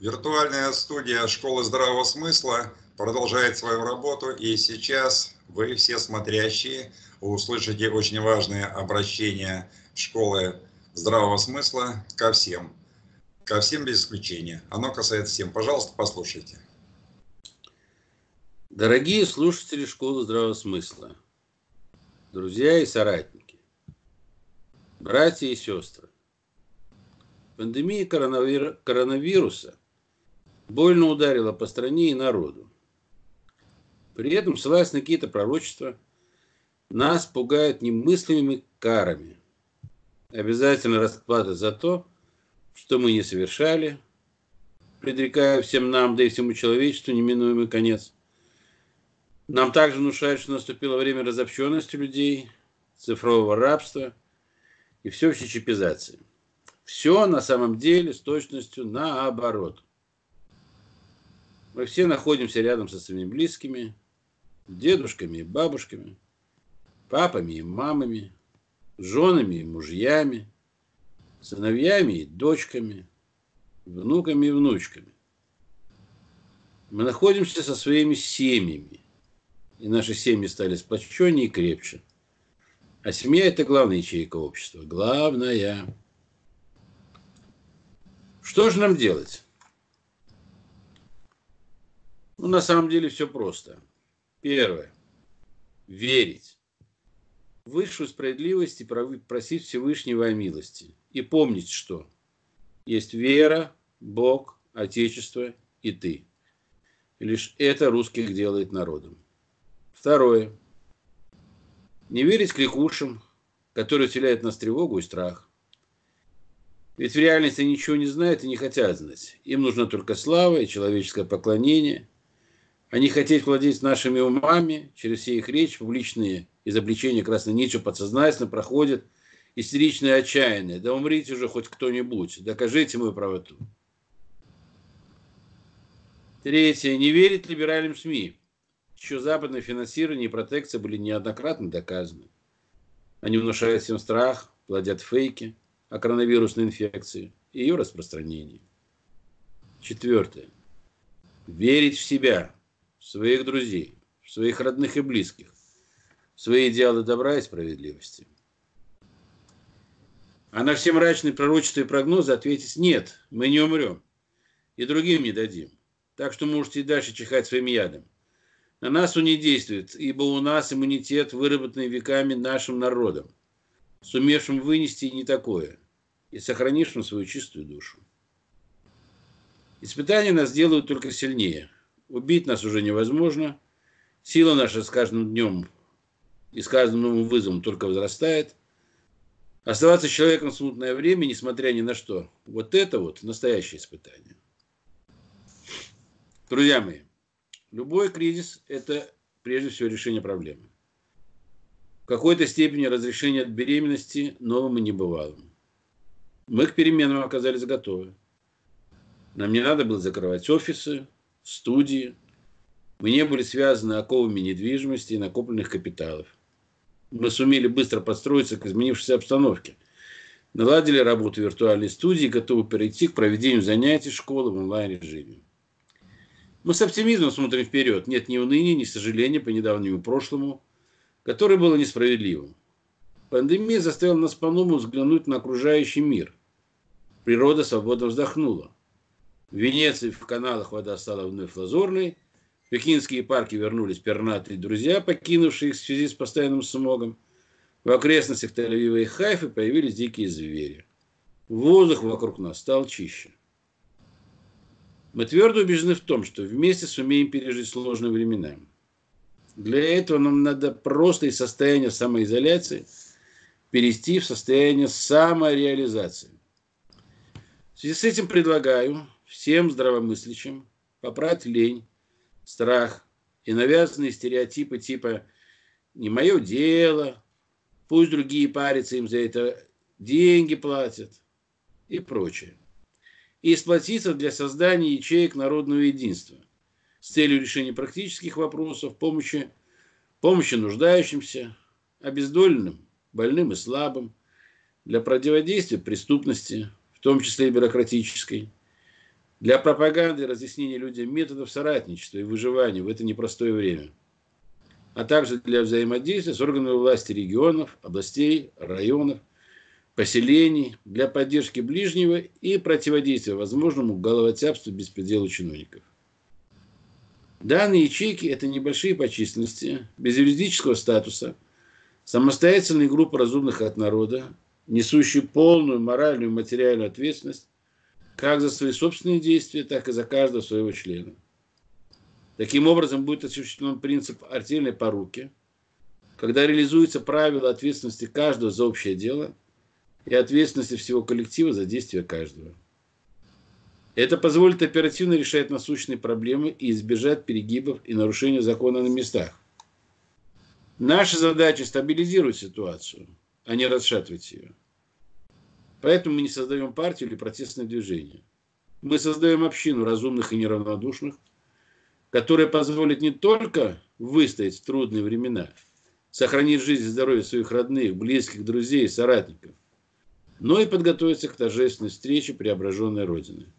Виртуальная студия школы здравого смысла продолжает свою работу, и сейчас вы все смотрящие услышите очень важное обращение школы здравого смысла ко всем. Ко всем без исключения. Оно касается всем. Пожалуйста, послушайте. Дорогие слушатели школы здравого смысла, друзья и соратники, братья и сестры, пандемия коронавируса больно ударила по стране и народу. При этом, ссылаясь на какие-то пророчества, нас пугают немыслимыми карами. Обязательно расплата за то, что мы не совершали, предрекая всем нам, да и всему человечеству неминуемый конец. Нам также внушают, что наступило время разобщенности людей, цифрового рабства и всеобщей чипизации. Все на самом деле с точностью наоборот. Мы все находимся рядом со своими близкими, дедушками и бабушками, папами и мамами, женами и мужьями, сыновьями и дочками, внуками и внучками. Мы находимся со своими семьями, и наши семьи стали сплоченнее и крепче. А семья – это главная ячейка общества. Главная. Что же нам делать? Ну, на самом деле все просто. Первое. Верить. Высшую справедливость и просить Всевышнего о милости. И помнить, что есть вера, Бог, Отечество и ты. Лишь это русских делает народом. Второе. Не верить кликушам, которые вселяют нас тревогу и страх. Ведь в реальности ничего не знают и не хотят знать. Им нужна только слава и человеческое поклонение. Они хотят владеть нашими умами, через все их речи, публичные изобличения красной нитью подсознательно проходят истеричные отчаянные. Да умрите уже хоть кто-нибудь, докажите мою правоту. Третье. Не верить либеральным СМИ. Еще западное финансирование и протекция были неоднократно доказаны. Они внушают всем страх, плодят фейки – о коронавирусной инфекции и ее распространении. Четвертое. Верить в себя, своих друзей, своих родных и близких, свои идеалы добра и справедливости. А на все мрачные пророчества и прогнозы ответить «нет, мы не умрем» и другим не дадим. Так что можете и дальше чихать своим ядом. На нас он не действует, ибо у нас иммунитет, выработанный веками нашим народом, сумевшим вынести не такое – и сохранишь на свою чистую душу. Испытания нас делают только сильнее. Убить нас уже невозможно. Сила наша с каждым днем и с каждым новым вызовом только возрастает. Оставаться человеком в смутное время, несмотря ни на что, вот это вот настоящее испытание. Друзья мои, любой кризис – это прежде всего решение проблемы. В какой-то степени разрешение от беременности новым и небывалым. Мы к переменам оказались готовы. Нам не надо было закрывать офисы, студии. Мы не были связаны оковами недвижимости и накопленных капиталов. Мы сумели быстро подстроиться к изменившейся обстановке. Наладили работу виртуальной студии, готовы перейти к проведению занятий школы в онлайн-режиме. Мы с оптимизмом смотрим вперед. Нет ни уныния, ни сожаления по недавнему прошлому, которое было несправедливым. Пандемия заставила нас по-новому взглянуть на окружающий мир. Природа свободно вздохнула. В Венеции в каналах вода стала вновь лазурной. В пекинские парки вернулись пернатые друзья, покинувшие их в связи с постоянным смогом. В окрестностях Тель-Авива и Хайфы появились дикие звери. Воздух вокруг нас стал чище. Мы твердо убеждены в том, что вместе сумеем пережить сложные времена. Для этого нам надо просто из состояния самоизоляции – перейти в состояние самореализации. В связи с этим предлагаю всем здравомыслящим попрать лень, страх и навязанные стереотипы типа «не мое дело», «пусть другие парятся, им за это деньги платят» и прочее. И сплотиться для создания ячеек народного единства с целью решения практических вопросов, помощи, помощи нуждающимся, обездоленным больным и слабым, для противодействия преступности, в том числе и бюрократической, для пропаганды и разъяснения людям методов соратничества и выживания в это непростое время, а также для взаимодействия с органами власти регионов, областей, районов, поселений, для поддержки ближнего и противодействия возможному головотяпству беспределу чиновников. Данные ячейки – это небольшие по численности, без юридического статуса, самостоятельные группы разумных от народа, несущие полную моральную и материальную ответственность как за свои собственные действия, так и за каждого своего члена. Таким образом будет осуществлен принцип артельной поруки, когда реализуется правило ответственности каждого за общее дело и ответственности всего коллектива за действия каждого. Это позволит оперативно решать насущные проблемы и избежать перегибов и нарушения закона на местах. Наша задача стабилизировать ситуацию, а не расшатывать ее. Поэтому мы не создаем партию или протестное движение. Мы создаем общину разумных и неравнодушных, которая позволит не только выстоять в трудные времена, сохранить жизнь и здоровье своих родных, близких, друзей соратников, но и подготовиться к торжественной встрече преображенной Родины.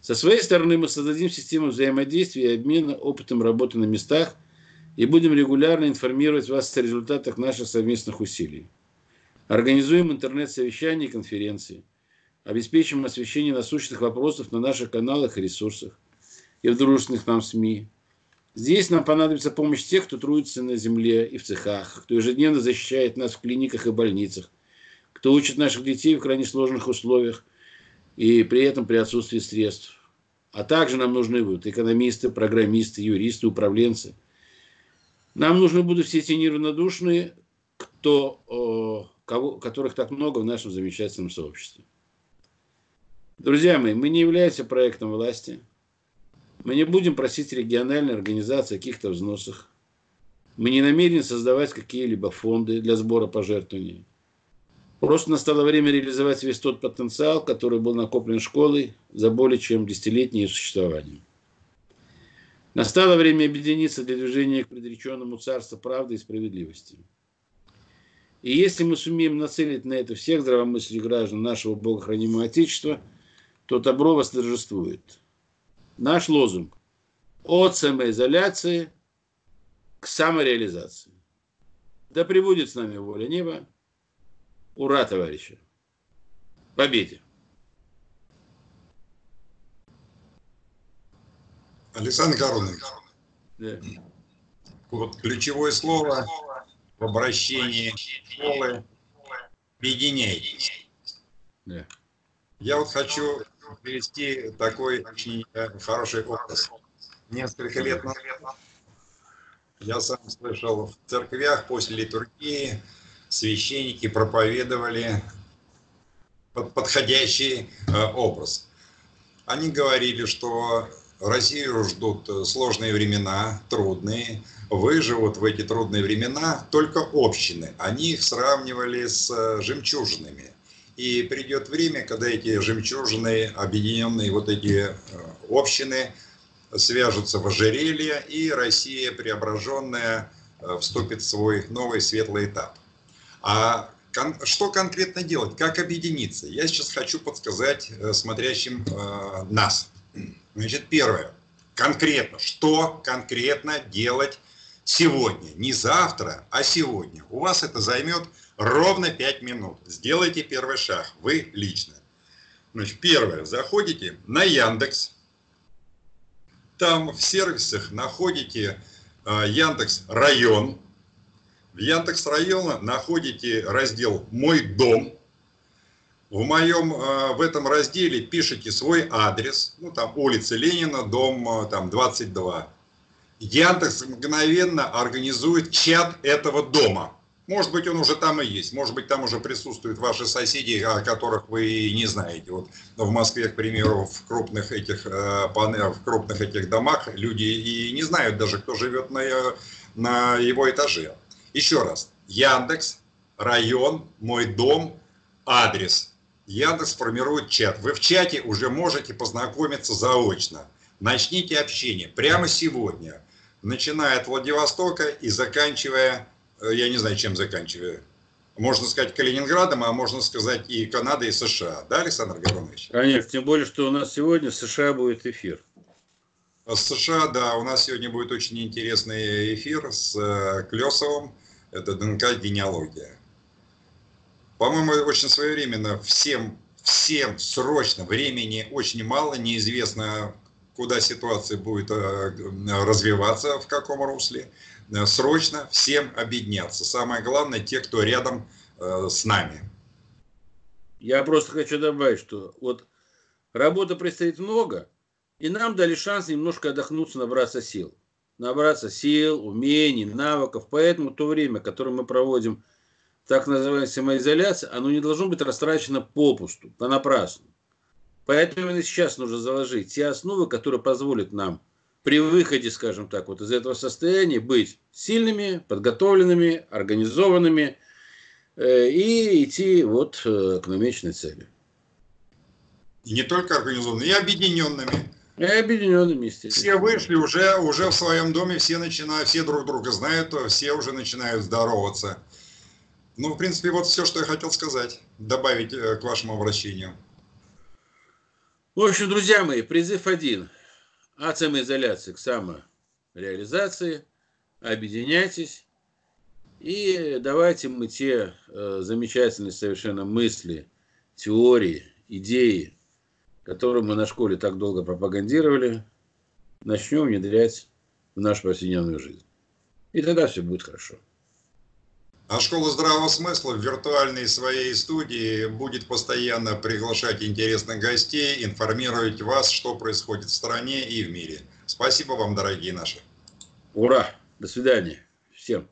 Со своей стороны мы создадим систему взаимодействия и обмена опытом работы на местах и будем регулярно информировать вас о результатах наших совместных усилий. Организуем интернет-совещания и конференции. Обеспечим освещение насущных вопросов на наших каналах и ресурсах и в дружественных нам СМИ. Здесь нам понадобится помощь тех, кто трудится на земле и в цехах, кто ежедневно защищает нас в клиниках и больницах, кто учит наших детей в крайне сложных условиях и при этом при отсутствии средств. А также нам нужны будут экономисты, программисты, юристы, управленцы. Нам нужны будут все те неравнодушные, кто кого, которых так много в нашем замечательном сообществе. Друзья мои, мы не являемся проектом власти. Мы не будем просить региональной организации о каких-то взносах. Мы не намерены создавать какие-либо фонды для сбора пожертвований. Просто настало время реализовать весь тот потенциал, который был накоплен школой за более чем десятилетнее существование. Настало время объединиться для движения к предреченному царству правды и справедливости – и если мы сумеем нацелить на это всех здравомыслящих граждан нашего богохранимого Отечества, то добро восторжествует. Наш лозунг – от самоизоляции к самореализации. Да пребудет с нами воля неба. Ура, товарищи! Победе! Александр Карлович, да. вот ключевое слово в обращении школы объединяйтесь. Да. Я вот хочу привести такой очень э, хороший образ. Несколько лет назад я сам слышал в церквях после литургии священники проповедовали подходящий э, образ. Они говорили, что Россию ждут э, сложные времена, трудные. Выживут в эти трудные времена только общины. Они их сравнивали с э, жемчужинами. И придет время, когда эти жемчужины, объединенные вот эти э, общины, свяжутся в ожерелье, и Россия преображенная вступит в свой новый светлый этап. А кон что конкретно делать? Как объединиться? Я сейчас хочу подсказать смотрящим э, нас – Значит, первое. Конкретно. Что конкретно делать сегодня? Не завтра, а сегодня. У вас это займет ровно 5 минут. Сделайте первый шаг. Вы лично. Значит, первое. Заходите на Яндекс. Там в сервисах находите э, Яндекс район. В Яндекс района находите раздел «Мой дом». В моем, э, в этом разделе пишите свой адрес, ну там улица Ленина, дом э, там 22. Яндекс мгновенно организует чат этого дома. Может быть, он уже там и есть. Может быть, там уже присутствуют ваши соседи, о которых вы не знаете. Вот в Москве, к примеру, в крупных этих, э, в крупных этих домах люди и не знают даже, кто живет на, на его этаже. Еще раз. Яндекс, район, мой дом, адрес. Яндекс формирует чат. Вы в чате уже можете познакомиться заочно. Начните общение прямо сегодня, начиная от Владивостока и заканчивая, э, я не знаю, чем заканчивая, можно сказать, Калининградом, а можно сказать и Канадой, и США. Да, Александр Гавронович? Конечно, тем более, что у нас сегодня в США будет эфир. С США, да, у нас сегодня будет очень интересный эфир с э, Клесовым. Это ДНК генеалогия. По-моему, очень своевременно всем, всем срочно, времени очень мало, неизвестно, куда ситуация будет э, развиваться, в каком русле. Э, срочно всем объединяться. Самое главное, те, кто рядом э, с нами. Я просто хочу добавить, что вот работы предстоит много, и нам дали шанс немножко отдохнуться, набраться сил. Набраться сил, умений, навыков. Поэтому то время, которое мы проводим так называемой самоизоляции, оно не должно быть растрачено попусту, понапрасну. Поэтому именно сейчас нужно заложить те основы, которые позволят нам при выходе, скажем так, вот из этого состояния быть сильными, подготовленными, организованными э, и идти вот э, к намеченной цели. И не только организованными, и объединенными. И объединенными, естественно. Все вышли уже, уже в своем доме, все начинают, все друг друга знают, все уже начинают здороваться. Ну, в принципе, вот все, что я хотел сказать, добавить э, к вашему обращению. В общем, друзья мои, призыв один – от самоизоляции к самореализации, объединяйтесь и давайте мы те э, замечательные совершенно мысли, теории, идеи, которые мы на школе так долго пропагандировали, начнем внедрять в нашу повседневную жизнь. И тогда все будет хорошо. А школа здравого смысла в виртуальной своей студии будет постоянно приглашать интересных гостей, информировать вас, что происходит в стране и в мире. Спасибо вам, дорогие наши. Ура! До свидания. Всем.